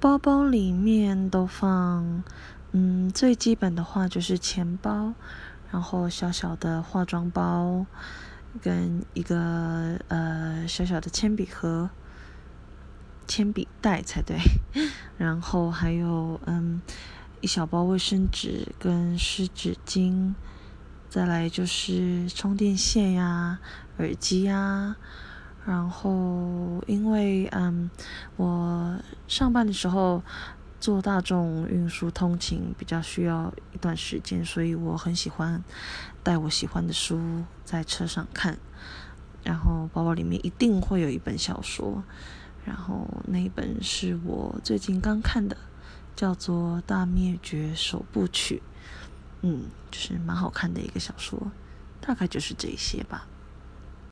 包包里面都放，嗯，最基本的话就是钱包，然后小小的化妆包，跟一个呃小小的铅笔盒，铅笔袋才对，然后还有嗯一小包卫生纸跟湿纸巾，再来就是充电线呀、耳机呀。然后，因为嗯，我上班的时候坐大众运输通勤比较需要一段时间，所以我很喜欢带我喜欢的书在车上看。然后包包里面一定会有一本小说，然后那一本是我最近刚看的，叫做《大灭绝首部曲》，嗯，就是蛮好看的一个小说，大概就是这些吧。